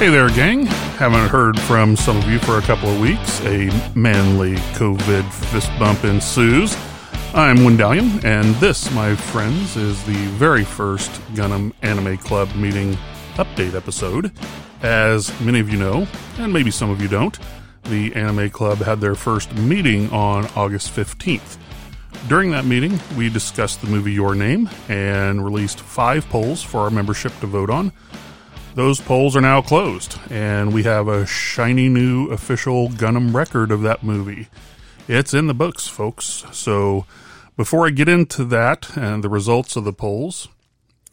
Hey there, gang. Haven't heard from some of you for a couple of weeks. A manly COVID fist bump ensues. I'm Wendalian, and this, my friends, is the very first Gunnm Anime Club meeting update episode. As many of you know, and maybe some of you don't, the Anime Club had their first meeting on August 15th. During that meeting, we discussed the movie Your Name and released five polls for our membership to vote on. Those polls are now closed, and we have a shiny new official Gunnm record of that movie. It's in the books, folks. So, before I get into that and the results of the polls,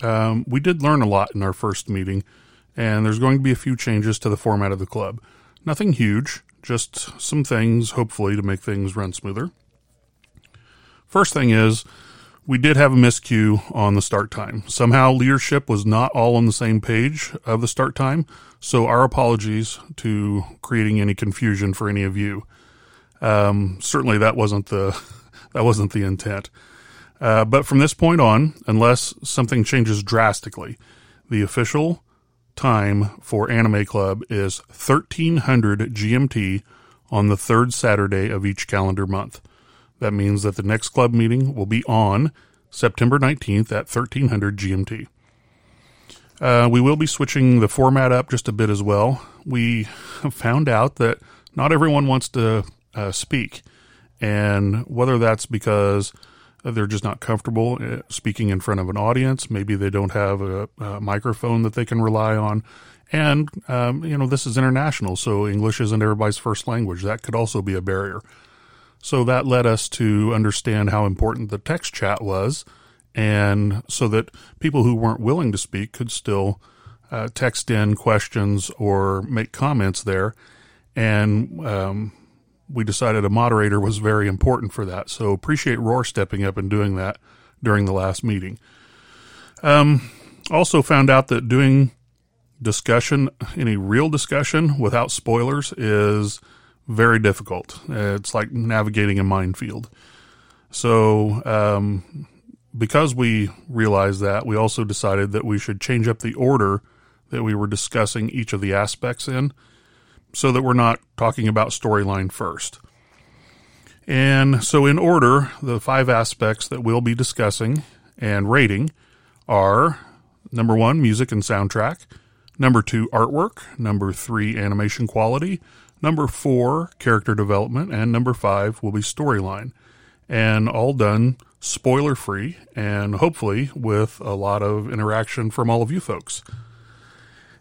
um, we did learn a lot in our first meeting, and there's going to be a few changes to the format of the club. Nothing huge, just some things, hopefully, to make things run smoother. First thing is, we did have a miscue on the start time. Somehow leadership was not all on the same page of the start time, so our apologies to creating any confusion for any of you. Um, certainly that wasn't the that wasn't the intent. Uh, but from this point on, unless something changes drastically, the official time for Anime Club is 1300 GMT on the third Saturday of each calendar month. That means that the next club meeting will be on September 19th at 1300 GMT. Uh, we will be switching the format up just a bit as well. We found out that not everyone wants to uh, speak, and whether that's because they're just not comfortable uh, speaking in front of an audience, maybe they don't have a, a microphone that they can rely on, and um, you know this is international, so English isn't everybody's first language. That could also be a barrier. So that led us to understand how important the text chat was, and so that people who weren't willing to speak could still uh, text in questions or make comments there. And um, we decided a moderator was very important for that. So appreciate Roar stepping up and doing that during the last meeting. Um, also found out that doing discussion, any real discussion without spoilers, is very difficult. It's like navigating a minefield. So, um, because we realized that, we also decided that we should change up the order that we were discussing each of the aspects in so that we're not talking about storyline first. And so, in order, the five aspects that we'll be discussing and rating are number one, music and soundtrack, number two, artwork, number three, animation quality, Number four, character development, and number five will be storyline. And all done spoiler free and hopefully with a lot of interaction from all of you folks.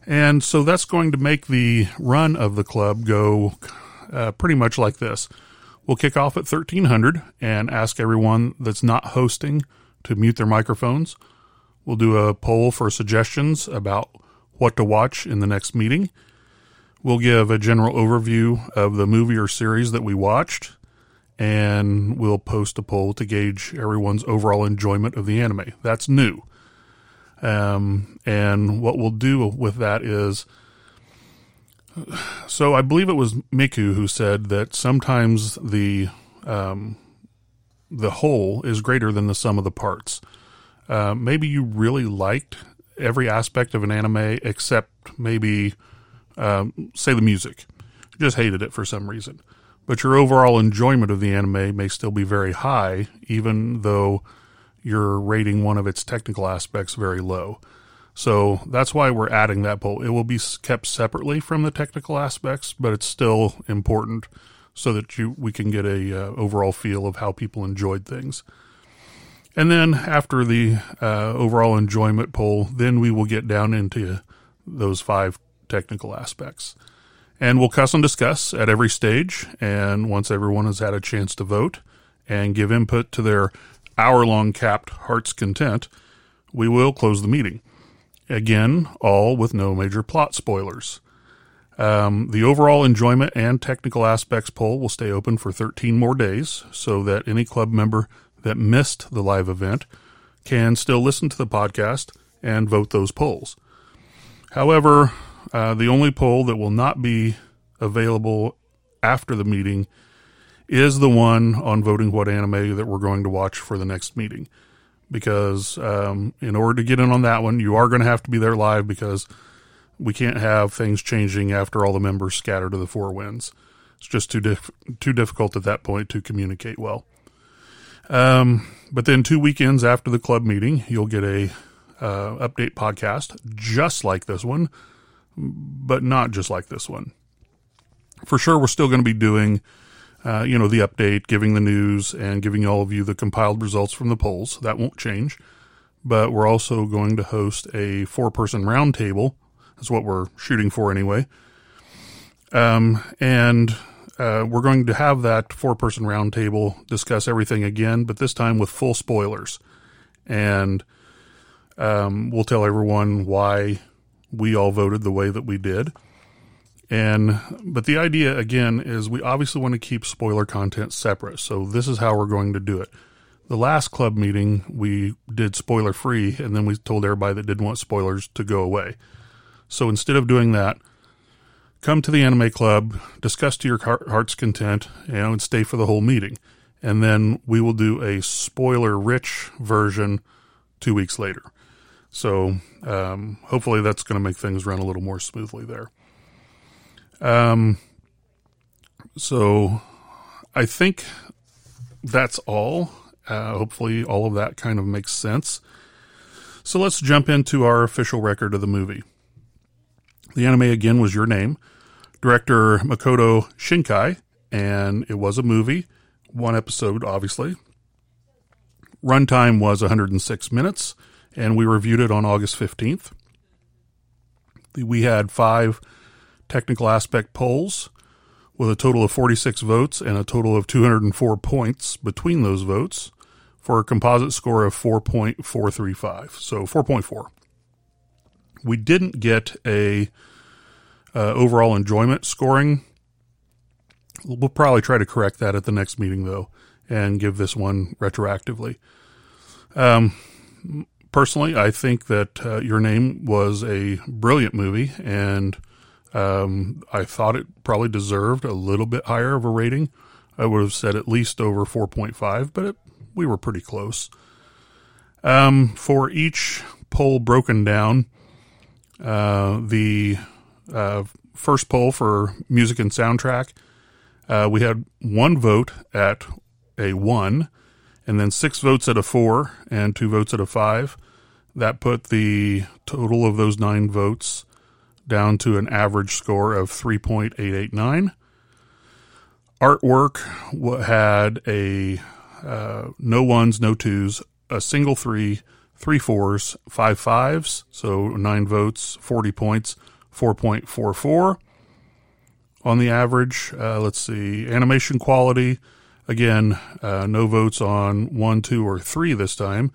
And so that's going to make the run of the club go uh, pretty much like this. We'll kick off at 1300 and ask everyone that's not hosting to mute their microphones. We'll do a poll for suggestions about what to watch in the next meeting. We'll give a general overview of the movie or series that we watched, and we'll post a poll to gauge everyone's overall enjoyment of the anime. That's new. Um, and what we'll do with that is so I believe it was Miku who said that sometimes the um, the whole is greater than the sum of the parts. Uh, maybe you really liked every aspect of an anime except maybe um, say the music. Just hated it for some reason. But your overall enjoyment of the anime may still be very high, even though you're rating one of its technical aspects very low. So that's why we're adding that poll. It will be kept separately from the technical aspects, but it's still important so that you we can get a uh, overall feel of how people enjoyed things. And then after the uh, overall enjoyment poll, then we will get down into those five technical aspects. And we'll custom discuss at every stage. And once everyone has had a chance to vote and give input to their hour long capped heart's content, we will close the meeting. Again, all with no major plot spoilers. Um, the overall enjoyment and technical aspects poll will stay open for 13 more days so that any club member that missed the live event can still listen to the podcast and vote those polls. However, uh, the only poll that will not be available after the meeting is the one on voting what anime that we're going to watch for the next meeting. Because um, in order to get in on that one, you are going to have to be there live because we can't have things changing after all the members scatter to the four winds. It's just too dif- too difficult at that point to communicate well. Um, but then two weekends after the club meeting, you'll get a uh, update podcast just like this one, but not just like this one. For sure, we're still going to be doing, uh, you know, the update, giving the news, and giving all of you the compiled results from the polls. That won't change. But we're also going to host a four-person roundtable. That's what we're shooting for anyway. Um, and uh, we're going to have that four-person roundtable discuss everything again, but this time with full spoilers. And um, we'll tell everyone why we all voted the way that we did. And but the idea again is we obviously want to keep spoiler content separate. So this is how we're going to do it. The last club meeting we did spoiler free and then we told everybody that didn't want spoilers to go away. So instead of doing that, come to the anime club, discuss to your heart's content, you know, and stay for the whole meeting. And then we will do a spoiler rich version 2 weeks later. So um, hopefully that's going to make things run a little more smoothly there. Um, so I think that's all. Uh, hopefully all of that kind of makes sense. So let's jump into our official record of the movie. The anime again was Your Name, director Makoto Shinkai, and it was a movie, one episode, obviously. Runtime was 106 minutes and we reviewed it on August 15th. We had five technical aspect polls with a total of 46 votes and a total of 204 points between those votes for a composite score of 4.435. So 4.4. We didn't get a uh, overall enjoyment scoring. We'll probably try to correct that at the next meeting though and give this one retroactively. Um, personally, I think that uh, Your Name was a brilliant movie, and um, I thought it probably deserved a little bit higher of a rating. I would have said at least over 4.5, but it, we were pretty close. Um, for each poll broken down, uh, the uh, first poll for music and soundtrack, uh, we had one vote at a one, and then six votes at a four, and two votes at a five. That put the total of those nine votes down to an average score of 3.889. Artwork had a uh, no ones, no twos, a single three, three fours, five fives, so nine votes, 40 points, 4.44 on the average. Uh, let's see, animation quality, again, uh, no votes on one, two, or three this time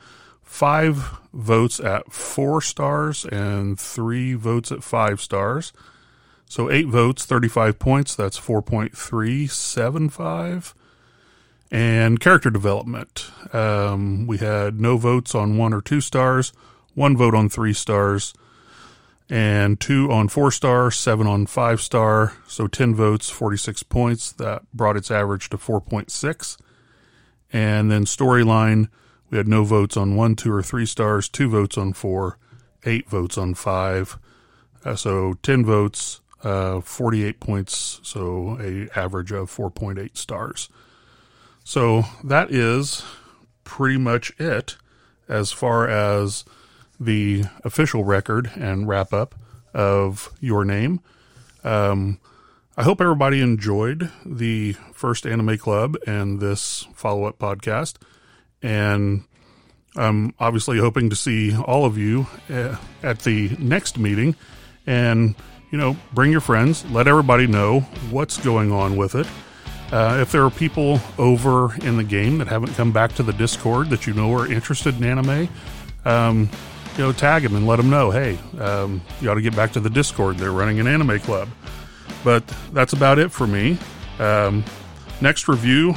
five votes at four stars and three votes at five stars. So eight votes, 35 points. That's 4.375. And character development. Um, we had no votes on one or two stars, one vote on three stars, and two on four star, seven on five star. So 10 votes, 46 points. That brought its average to 4.6. And then storyline we had no votes on one, two, or three stars, two votes on four, eight votes on five. Uh, so 10 votes, uh, 48 points, so a average of 4.8 stars. So that is pretty much it as far as the official record and wrap up of your name. Um, I hope everybody enjoyed the first Anime Club and this follow up podcast. And I'm obviously hoping to see all of you uh, at the next meeting. And, you know, bring your friends, let everybody know what's going on with it. Uh, if there are people over in the game that haven't come back to the Discord that you know are interested in anime, um, you know, tag them and let them know, hey, um, you ought to get back to the Discord. They're running an anime club. But that's about it for me. Um, next review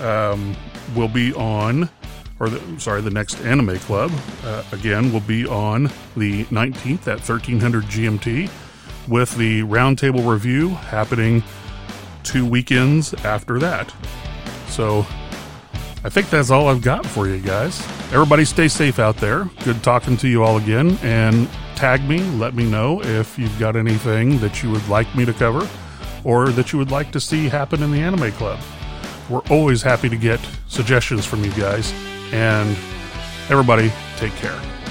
um, will be on, or the, sorry, the next anime club, uh, again, will be on the 19th at 1300 GMT with the roundtable review happening two weekends after that. So I think that's all I've got for you guys. Everybody stay safe out there. Good talking to you all again. And tag me. Let me know if you've got anything that you would like me to cover or that you would like to see happen in the Anime Club. We're always happy to get suggestions from you guys. And everybody, take care.